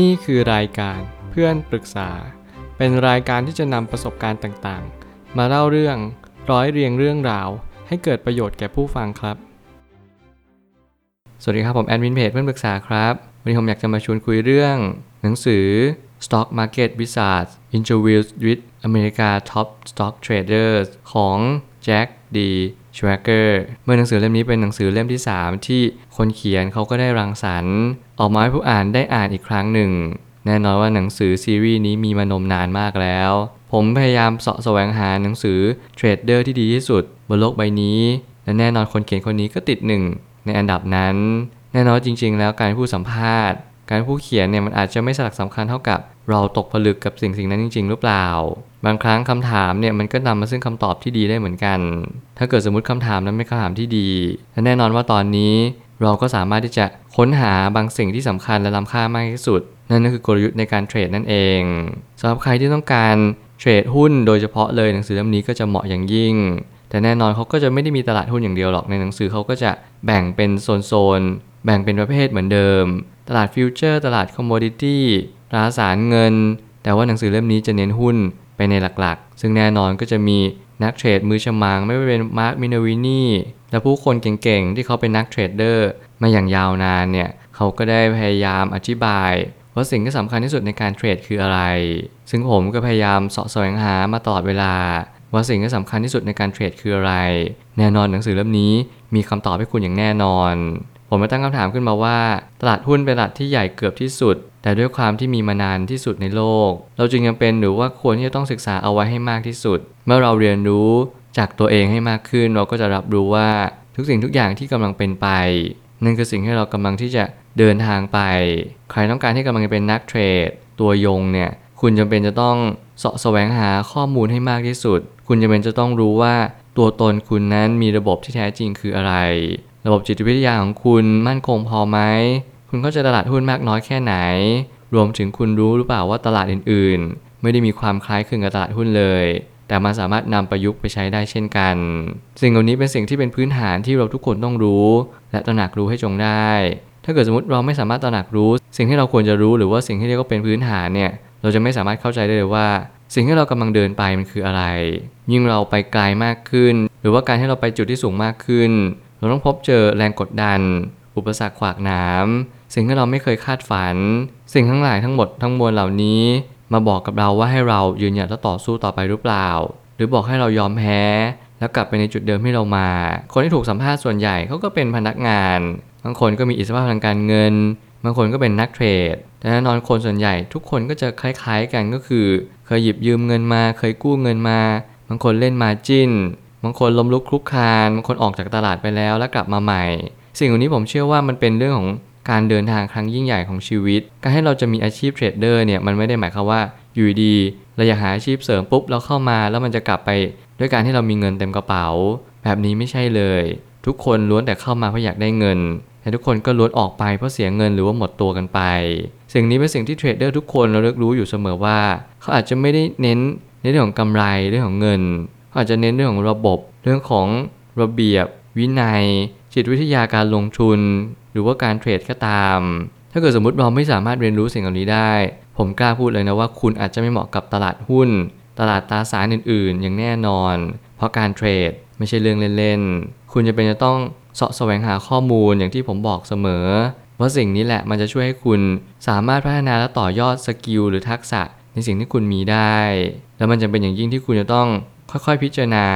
นี่คือรายการเพื่อนปรึกษา เป็นรายการที่จะนำประสบการณ์ต่างๆ มาเล่าเรื่องร้อยเรียงเรื่องราว ให้เกิดประโยชน์แก่ผู้ฟังครับ สวัสดีครับผมแอดมินเพจเพื่อนปรึกษาครับ วันนี้ผมอยากจะมาชวนคุยเรื่อง หนังสือ Stock Market Wizards Interviews with America Top Stock Traders ของแจ็คดี ชวเกอร์เมื่อหนังสือเล่มนี้เป็นหนังสือเล่มที่ 3 ที่คนเขียนเขาก็ได้รังสรรค์ออกมาให้ผู้อ่านได้อ่านอีกครั้งหนึ่ง แน่นอนว่าหนังสือซีรีส์นี้มีมานมนานมากแล้ว ผมพยายามเสาะแสวงหาหนังสือเทรดเดอร์ที่ดีที่สุดบนโลกใบนี้ และแน่นอนคนเขียนคนนี้ก็ติดหนึ่งในอันดับนั้น แน่นอนจริง ๆ แล้วการผู้สัมภาษณ์ การผู้เขียนเนี่ยมันอาจจะไม่สลักสำคัญเท่ากับ เราตกผลึกกับสิ่งสิ่งนั้นจริง ๆ หรือเปล่า บางครั้งคำถามเนี่ยมันก็นำมาซึ่งคำตอบที่ดีได้เหมือนกัน ถ้าเกิดสมมติคำถามนั้นเป็นคำถามที่ดีและแน่นอนว่าตอนนี้ เราก็สามารถที่จะค้นหาบางสิ่งที่สำคัญและล้ำค่ามากที่สุด นั่นก็คือกลยุทธ์ในการเทรดนั่นเองสำหรับใครที่ต้องการเทรดหุ้นโดยเฉพาะเลยหนังสือเล่มนี้ก็จะเหมาะอย่างยิ่ง แต่แน่นอนเขาก็จะไม่ได้มีตลาดหุ้นอย่างเดียวหรอกในหนังสือเขาก็จะแบ่งเป็นโซนๆแบ่งเป็นประเภทเหมือนเดิม ตลาด future ตลาด commodity ตราสารเงิน แต่ว่าหนังสือเล่มนี้จะเน้นหุ้นไปในหลักๆ ซึ่งแน่นอนก็จะมีนักเทรดมือฉมังไม่ว่าเป็น Mark Minervini และผู้คนเก่งๆ ที่เขาเป็นนักเทรดเดอร์มาอย่างยาวนานเนี่ย เขาก็ได้พยายามอธิบายว่าสิ่งที่สำคัญที่สุดในการเทรดคืออะไร ซึ่งผมก็พยายามเสาะแสวงหามาตลอดเวลา ว่าสิ่งที่สำคัญที่สุดในการเทรดคืออะไร แน่นอนหนังสือเล่มนี้มีคำตอบให้คุณอย่างแน่นอน ผมมาตั้งคำถามขึ้นมาว่า ตลาดหุ้นเป็นตลาดที่ใหญ่เกือบที่สุด แต่ด้วยความที่มีมานานที่สุดในโลก เราจึงยังเป็นหรือว่าควรที่จะต้องศึกษาเอาไว้ให้มากที่สุด เมื่อเราเรียนรู้จากตัวเองให้มากขึ้น เราก็จะรับรู้ว่าทุกสิ่งทุกอย่างที่กำลังเป็นไป นั่นคือสิ่งที่เรากำลังที่จะเดินทางไป ใครต้องการที่กำลังจะเป็นนักเทรด ตัวยงเนี่ย คุณจำเป็นจะต้องเสาะแสวงหาข้อมูลให้มากที่สุด คุณจำเป็นจะต้องรู้ว่าตัวตนคุณนั้นมีระบบที่แท้จริงคืออะไร ระบบจิตวิทยาของคุณมั่นคงพอไหม คุณเข้าใจตลาดหุ้นมากน้อยแค่ไหน รวมถึงคุณรู้หรือเปล่าว่าตลาดอื่นๆ ไม่ได้มีความคล้ายคลึงกับตลาดหุ้นเลย แต่มันสามารถนำประยุกต์ไปใช้ได้เช่นกัน สิ่งเหล่านี้เป็นสิ่งที่เป็นพื้นฐานที่เราทุกคนต้องรู้ และตระหนักรู้ให้จงได้ ถ้าเกิดสมมติเราไม่สามารถตระหนักรู้ สิ่งที่เราควรจะรู้หรือว่าสิ่งที่เรียกว่าเป็นพื้นฐานเนี่ย เราจะไม่สามารถเข้าใจได้เลยว่า สิ่งที่เรากำลังเดินไปมันคืออะไร ยิ่งเราไปไกลมากขึ้น หรือว่าการที่เราไปจุดที่สูงมากขึ้น เราต้องพบเจอแรงกดดัน อุปสรรคขวากหนาม สิ่งที่เราไม่เคยคาดฝัน สิ่งทั้งหลายทั้งหมดทั้งมวลเหล่านี้ มาบอกกับเราว่าให้เรายืนหยัดและต่อสู้ต่อไปหรือเปล่า หรือบอกให้เรายอมแพ้ แล้วกลับไปในจุดเดิมที่เรามา คนที่ถูกสัมภาษณ์ส่วนใหญ่เขาก็เป็นพนักงาน บางคนก็มีอิสรภาพทางการเงิน บางคนก็เป็นนักเทรด แต่แน่นอนคนส่วนใหญ่ทุกคนก็จะคล้าย ๆ กันก็คือ เคยหยิบยืมเงินมา เคยกู้เงินมา บางคนเล่นมาจิ้น บางคนล้มลุกคลุกคลาน บางคนออกจากตลาดไปแล้วแล้วกลับมาใหม่ สิ่งเหล่านี้ผมเชื่อว่ามันเป็นเรื่องของการเดินทางครั้งยิ่งใหญ่ของชีวิต การให้เราจะมีอาชีพเทรดเดอร์เนี่ยมันไม่ได้หมายความว่าอยู่ดีเราอยากหาอาชีพเสริมปุ๊บเราเข้ามาแล้วมันจะกลับไป ด้วยการที่เรามีเงินเต็มกระเป๋า แบบนี้ไม่ใช่เลย ทุกคนล้วนแต่เข้ามาเพราะอยากได้เงิน แต่ทุกคนก็ล้วนออกไปเพราะเสียเงินหรือว่าหมดตัวกันไป สิ่งนี้เป็นสิ่งที่เทรดเดอร์ทุกคนเราเลือกรู้อยู่เสมอว่า เขาอาจจะไม่ได้เน้นในเรื่องของกำไรเรื่องของเงินเขาอาจจะเน้นเรื่องของระบบ เรื่องของระเบียบ วินัย จิตวิทยาการลงทุน หรือว่าการเทรดก็ตาม ถ้าเกิดสมมติเราไม่สามารถเรียนรู้สิ่งเหล่านี้ได้ ผมกล้าพูดเลยนะว่าคุณอาจจะไม่เหมาะกับตลาดหุ้น ตลาดตราสารอื่นๆ อย่างแน่นอน เพราะการเทรดไม่ใช่เรื่องเล่นๆ คุณจะเป็นจะต้องเสาะแสวงหาข้อมูลอย่างที่ผมบอกเสมอ ว่าสิ่งนี้แหละมันจะช่วยให้คุณสามารถพัฒนาและต่อยอดสกิลหรือทักษะในสิ่งที่คุณมีได้ แล้วมันจะเป็นอย่างยิ่งที่คุณจะต้องค่อยๆ พิจารณา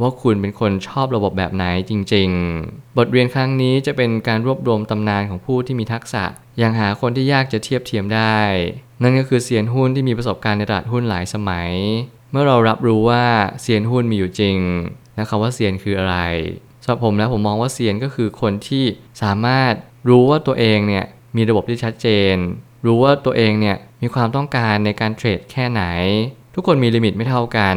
ว่าคุณเป็นคนชอบระบบแบบไหนจริง ๆ บทเรียนครั้งนี้จะเป็นการรวบรวมตำนานของผู้ที่มีทักษะ ยังหาคนที่ยากจะเทียบเทียมได้ นั่นก็คือเซียนหุ้นที่มีประสบการณ์ในตลาดหุ้นหลายสมัย เมื่อเรารับรู้ว่าเซียนหุ้นมีอยู่จริงและคำว่าเซียนคืออะไรสำหรับผมแล้วผมมองว่าเซียนก็คือคนที่สามารถรู้ว่าตัวเองเนี่ยมีระบบที่ชัดเจน รู้ว่าตัวเองเนี่ยมีความต้องการในการเทรดแค่ไหน ทุกคนมี limit ไม่เท่ากัน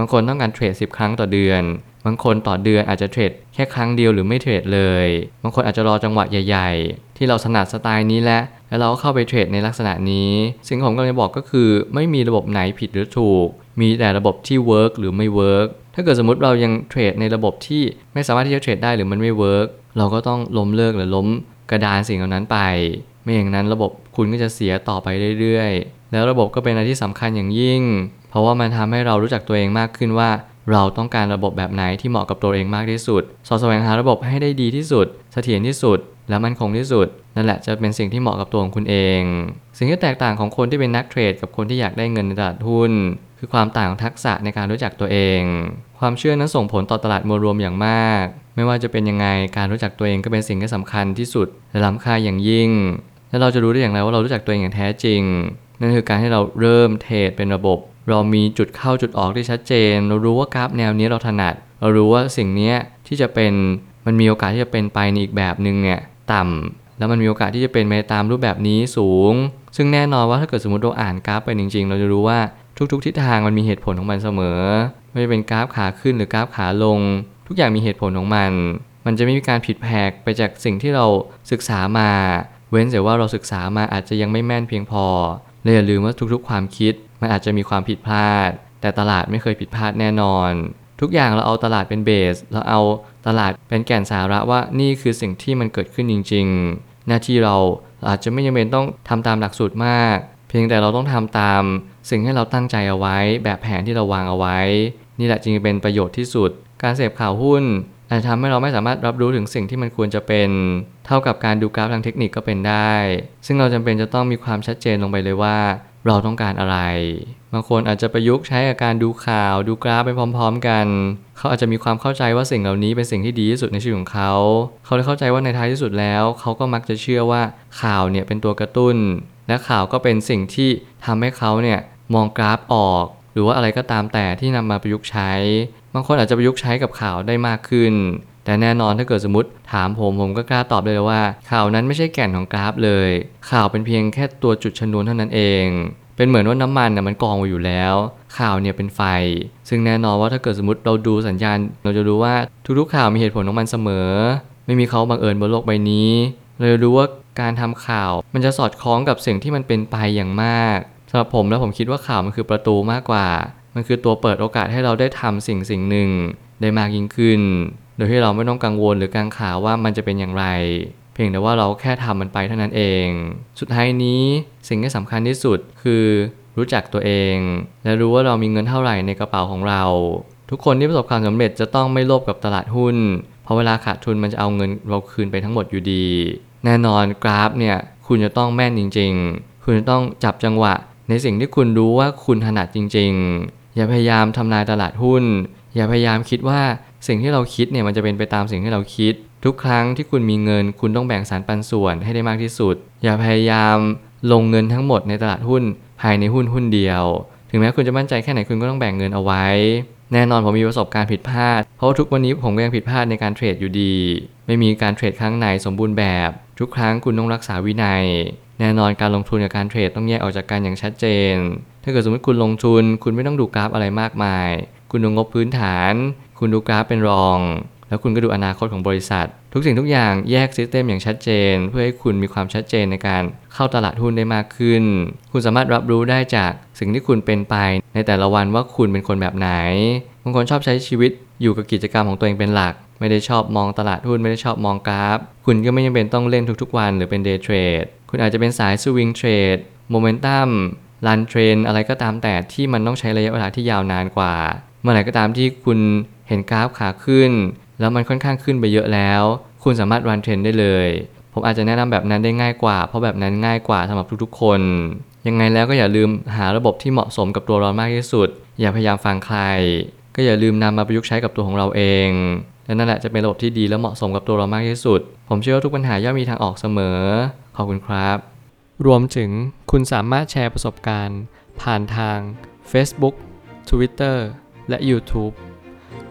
บางคนต้องการเทรด 10 ครั้งต่อเดือน บางคนต่อเดือนอาจจะเทรดแค่ครั้งเดียวหรือไม่เทรดเลย บางคนอาจจะรอจังหวะใหญ่ๆ ที่เราถนัดสไตล์นี้และแล้วเราก็เข้าไปเทรดในลักษณะนี้ สิ่งที่ผมกำลังจะบอกก็คือ ไม่มีระบบไหนผิดหรือถูก มีแต่ระบบที่ work หรือไม่ work ถ้าเกิดสมมติเรายังเทรดในระบบที่ไม่สามารถที่จะเทรดได้หรือมันไม่ work เราก็ต้องล้มเลิกหรือล้มกระดานสิ่งเหล่านั้นไป ไม่อย่างนั้นระบบคุณคุณก็จะเสียต่อไปเรื่อยๆ แล้วระบบก็เป็นอะไรที่สำคัญอย่างยิ่ง เพราะว่ามันทำให้เรารู้จักตัวเองมากขึ้นว่า เราต้องการระบบแบบไหนที่เหมาะกับตัวเองมากที่สุด เสาะแสวงหาระบบให้ได้ดีที่สุด เสถียรที่สุด และมั่นคงที่สุด นั่นแหละจะเป็นสิ่งที่เหมาะกับตัวของคุณเอง สิ่งที่แตกต่างของคนที่เป็นนักเทรด กับคนที่อยากได้เงินในตลาดหุ้น คือความต่างของทักษะในการรู้จักตัวเอง ความเชื่อนั้นส่งผลต่อตลาดมวลรวมอย่างมาก ไม่ว่าจะเป็นยังไงการรู้จักตัวเองก็เป็นสิ่งที่สำคัญที่สุดและล้ำค่าอย่างยิ่ง และเราจะรู้ได้อย่างไรว่าเรารู้จักตัวเองอย่างแท้จริง นั่นคือการที่เราเริ่มเทรดเป็นระบบ เรามีจุดเข้าจุดออกที่ชัดเจน เรารู้ว่ากราฟแนวนี้เราถนัด เรารู้ว่าสิ่งนี้ที่จะเป็นมันมีโอกาสที่จะเป็นไปในอีกแบบหนึ่งเนี่ยต่ำแล้วมันมีโอกาสที่จะเป็นไปตามรูปแบบนี้สูง ซึ่งแน่นอนว่าถ้าเกิดสมมติเราอ่านกราฟไปจริง ๆ เราจะรู้ว่าทุกๆทิศทางมันมีเหตุผลของมันเสมอ ไม่เป็นกราฟขาขึ้นหรือกราฟขาลง ทุกอย่างมีเหตุผลของมัน มันจะไม่มีการผิดแผกไปจากสิ่งที่เราศึกษามา เว้นแต่ว่าเราศึกษามาอาจจะยังไม่แม่นเพียงพอเลยอย่าลืมว่าทุกๆ ความคิด มันอาจจะมีความผิดพลาด แต่ตลาดไม่เคยผิดพลาดแน่นอน ทุกอย่างเราเอาตลาดเป็นเบส เราเอาตลาดเป็นแก่นสาระว่านี่คือสิ่งที่มันเกิดขึ้นจริง ๆ หน้าที่เราอาจจะไม่จำเป็นต้องทำตามหลักสูตรมาก เพียงแต่เราต้องทำตามสิ่งที่เราตั้งใจเอาไว้ แบบแผนที่เราวางเอาไว้ นี่แหละจึงเป็นประโยชน์ที่สุด การเสพข่าวหุ้นอาจจะทำให้เราไม่สามารถรับรู้ถึงสิ่งที่มันควรจะเป็น เท่ากับการดูกราฟทางเทคนิคก็เป็นได้ ซึ่งเราจำเป็นจะต้องมีความชัดเจนลงไปเลยว่า เราต้องการอะไร บางคนอาจจะประยุกต์ใช้กับการดูข่าวดูกราฟไปพร้อม ๆ กัน เขาอาจจะมีความเข้าใจว่าสิ่งเหล่านี้เป็นสิ่งที่ดีที่สุดในชีวิตของเขา เขาได้เข้าใจว่าในท้ายที่สุดแล้ว เขาก็มักจะเชื่อว่าข่าวเนี่ยเป็นตัวกระตุ้น และข่าวก็เป็นสิ่งที่ทำให้เขาเนี่ยมองกราฟออก หรือว่าอะไรก็ตามแต่ที่นำมาประยุกต์ใช้ บางคนอาจจะประยุกต์ใช้กับข่าวได้มากขึ้น แต่แน่นอนถ้าเกิดสมมติถามผมผมก็กล้าตอบเลยว่า ข่าวนั้นไม่ใช่แก่นของกราฟเลย ข่าวเป็นเพียงแค่ตัวจุดชนวนเท่านั้นเอง เป็นเหมือนว่าน้ำมันน่ะมันกองไว้อยู่แล้ว ข่าวเนี่ยเป็นไฟ ซึ่งแน่นอนว่าถ้าเกิดสมมติเราดูสัญญาณ เราจะรู้ว่าทุกๆข่าวมีเหตุผลของมันเสมอ ไม่มีเขาบังเอิญบนโลกใบนี้เราจะรู้ว่าการทำข่าว มันจะสอดคล้องกับสิ่งที่มันเป็นไปอย่างมากสำหรับผมแล้วผมคิดว่าข่าวมันคือประตูมากกว่า มันคือตัวเปิดโอกาสให้เราได้ทำสิ่งสิ่งหนึ่งได้มากยิ่งขึ้น ดยที่เราไม่ต้องกังวลหรือกังขาว่ามันจะเป็นอย่างไร เพียงแต่ว่าเราแค่ทำมันไปเท่านั้นเอง สุดท้ายนี้สิ่งที่สำคัญที่สุดคือรู้จักตัวเอง และรู้ว่าเรามีเงินเท่าไหร่ในกระเป๋าของเรา ทุกคนที่ประสบความสำเร็จจะต้องไม่โลภกับตลาดหุ้น เพราะเวลาขาดทุนมันจะเอาเงินเราคืนไปทั้งหมดอยู่ดี แน่นอนกราฟเนี่ยคุณจะต้องแม่นจริง ๆ คุณจะต้องจับจังหวะ ในสิ่งที่คุณรู้ว่าคุณถนัดจริง ๆ อย่าพยายามทำนายตลาดหุ้น อย่าพยายามคิดว่า สิ่งที่เราคิดเนี่ยมันจะเป็นไปตามสิ่งที่เราคิด ทุกครั้งที่คุณมีเงิน คุณต้องแบ่งสารปันส่วนให้ได้มากที่สุด อย่าพยายามลงเงินทั้งหมดในตลาดหุ้น ภายในหุ้นหุ้นเดียว ถึงแม้คุณจะมั่นใจแค่ไหนคุณก็ต้องแบ่งเงินเอาไว้ แน่นอนผมมีประสบการณ์ผิดพลาด เพราะทุกวันนี้ผมก็ยังผิดพลาดในการเทรดอยู่ดี ไม่มีการเทรดครั้งไหนสมบูรณ์แบบ ทุกครั้งคุณต้องรักษาวินัย แน่นอนการลงทุนกับการเทรดต้องแยกออกจากกันอย่างชัดเจน ถ้าเกิดสมมติคุณลงทุน คุณไม่ต้องดูกราฟอะไรมากมาย คุณดูงบพื้นฐาน คุณดูกราฟเป็นรอง แล้วคุณก็ดูอนาคตของบริษัท ทุกสิ่งทุกอย่างแยกซิสเต็มอย่างชัดเจน เพื่อให้คุณมีความชัดเจนในการเข้าตลาดหุ้นได้มากขึ้น คุณสามารถรับรู้ได้จากสิ่งที่คุณเป็นไป ในแต่ละวันว่าคุณเป็นคนแบบไหนบางคนชอบใช้ชีวิตอยู่กับกิจกรรมของตัวเองเป็นหลัก ไม่ได้ชอบมองตลาดหุ้นไม่ได้ชอบมองกราฟ คุณก็ไม่จำเป็นต้องเล่นทุกๆวันหรือเป็น day trade คุณอาจจะเป็นสาย swing trade momentum run trend อะไรก็ตามแต่ที่มันต้องใช้ระยะเวลาที่ยาวนานกว่า เมื่อไหร่ก็ตามที่คุณ เห็นกราฟขาขึ้น แล้วมันค่อนข้างขึ้นไปเยอะแล้ว คุณสามารถ run trend ได้เลย ผมอาจจะแนะนำแบบนั้นได้ง่ายกว่า เพราะแบบนั้นง่ายกว่าสำหรับทุกๆ คน ยังไงแล้วก็อย่าลืมหาระบบที่เหมาะสมกับตัวเรามากที่สุด อย่าพยายามฟังใคร ก็อย่าลืมนำมาประยุกต์ใช้กับตัวของเราเองและนั่นแหละจะเป็นระบบที่ดีและเหมาะสมกับตัวเรามากที่สุด ผมเชื่อว่าทุกปัญหาย่อมมีทางออกเสมอ ขอบคุณครับ รวมถึงคุณสามารถแชร์ประสบการณ์ ผ่านทาง Facebook Twitter และ YouTube